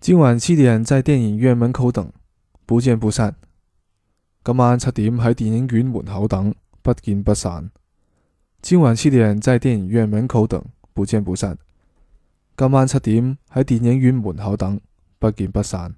今晚七点在电影院门口等不见不散。今晚七点喺电影院门口等不见不散。今晚七点在电影院门口等不见不散。今晚七点喺电影院门口等不见不散。